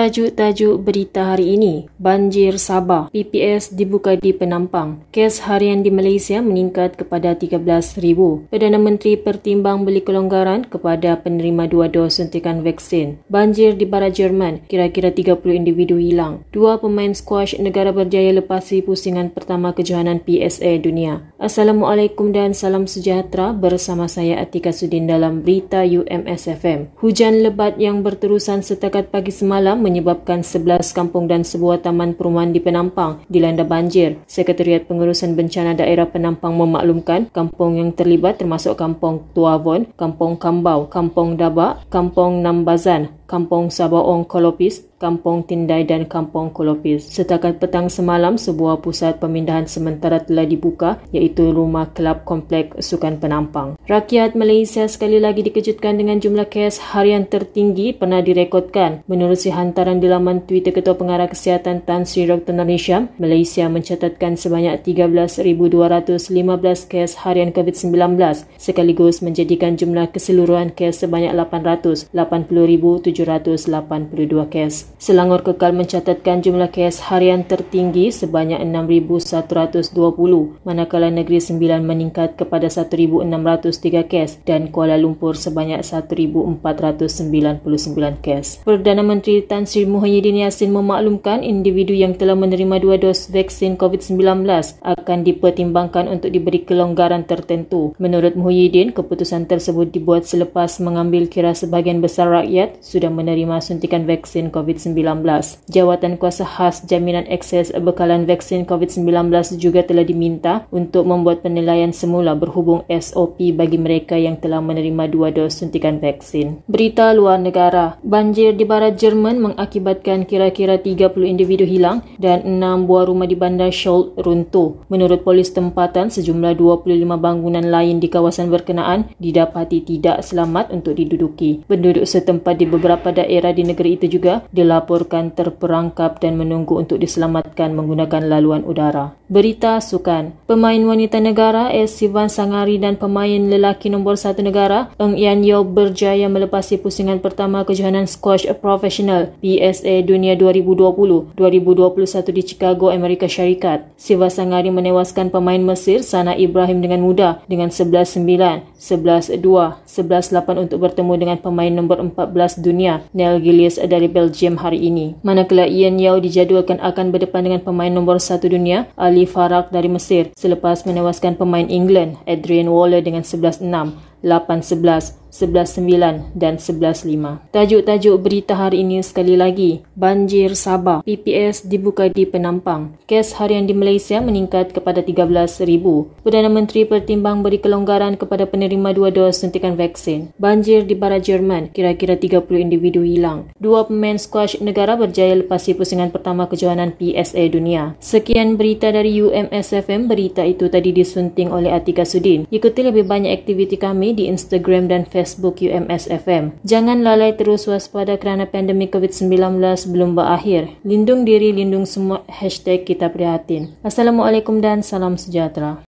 Tajuk-tajuk berita hari ini, banjir Sabah, PPS dibuka di Penampang. Kes harian di Malaysia meningkat kepada 13,000. Perdana Menteri pertimbang beli kelonggaran kepada penerima dua dos suntikan vaksin. Banjir di barat Jerman, kira-kira 30 individu hilang. Dua pemain squash negara berjaya lepasi pusingan pertama kejohanan PSA dunia. Assalamualaikum dan salam sejahtera bersama saya Atika Sudin dalam berita UMSFM. Hujan lebat yang berterusan setakat pagi semalam malam menyebabkan 11 kampung dan sebuah taman perumahan di Penampang dilanda banjir. Sekretariat Pengurusan Bencana Daerah Penampang memaklumkan kampung yang terlibat termasuk Kampung Tuavon, Kampung Kambau, Kampung Dabak, Kampung Nambazan, Kampung Sabaong Kolopis, Kampung Tindai dan Kampung Kolopis. Setakat petang semalam, sebuah pusat pemindahan sementara telah dibuka iaitu Rumah Kelab Komplek Sukan Penampang. Rakyat Malaysia sekali lagi dikejutkan dengan jumlah kes harian tertinggi pernah direkodkan. Menerusi hantaran di laman Twitter Ketua Pengarah Kesihatan Tan Sri Dr. Nisham, Malaysia mencatatkan sebanyak 13,215 kes harian COVID-19 sekaligus menjadikan jumlah keseluruhan kes sebanyak 880,782 kes. Selangor kekal mencatatkan jumlah kes harian tertinggi sebanyak 6,120 manakala Negeri Sembilan meningkat kepada 1,603 kes dan Kuala Lumpur sebanyak 1,499 kes. Perdana Menteri Tan Sri Muhyiddin Yassin memaklumkan individu yang telah menerima dua dos vaksin COVID-19 akan dipertimbangkan untuk diberi kelonggaran tertentu. Menurut Muhyiddin, keputusan tersebut dibuat selepas mengambil kira sebahagian besar rakyat sudah menerima suntikan vaksin COVID-19 Jawatan Kuasa Khas Jaminan Akses Bekalan Vaksin COVID-19 juga telah diminta untuk membuat penilaian semula berhubung SOP bagi mereka yang telah menerima dua dos suntikan vaksin. Berita luar negara. Banjir di barat Jerman mengakibatkan kira-kira 30 individu hilang dan 6 buah rumah di bandar Scholl runtuh. Menurut polis tempatan, sejumlah 25 bangunan lain di kawasan berkenaan didapati tidak selamat untuk diduduki. Penduduk setempat di beberapa daerah di negeri itu juga dilaporkan dilaporkan terperangkap dan menunggu untuk diselamatkan menggunakan laluan udara. Berita sukan. Pemain wanita negara S. Sivan Sangari dan pemain lelaki nombor satu negara Eng Yan Yo berjaya melepasi pusingan pertama kejohanan squash profesional PSA Dunia 2020 2021 di Chicago, Amerika Syarikat. Siva Sangari menewaskan pemain Mesir Sana Ibrahim dengan mudah dengan 11-9, 11-2, 11-8 untuk bertemu dengan pemain nombor 14 dunia Neil Gillies dari Belgium hari ini. Manakala Ian Yao dijadualkan akan berdepan dengan pemain nombor satu dunia, Ali Farag dari Mesir selepas menewaskan pemain England, Adrian Waller dengan 11-6, 8-11, 11.9 dan 11.5. Tajuk-tajuk berita hari ini sekali lagi. Banjir Sabah. PPS dibuka di Penampang. Kes harian di Malaysia meningkat kepada 13,000. Perdana Menteri pertimbang beri kelonggaran kepada penerima dua dos suntikan vaksin. Banjir di barat Jerman. Kira-kira 30 individu hilang. Dua pemain squash negara berjaya lepasi pusingan pertama kejohanan PSA dunia. Sekian berita dari UMSFM. Berita itu tadi disunting oleh Atika Sudin. Ikuti lebih banyak aktiviti kami di Instagram dan Facebook Facebook UMS FM. Jangan lalai terus waspada kerana pandemik COVID-19 belum berakhir. Lindung diri, lindung semua. Hashtag kita prihatin. Assalamualaikum dan salam sejahtera.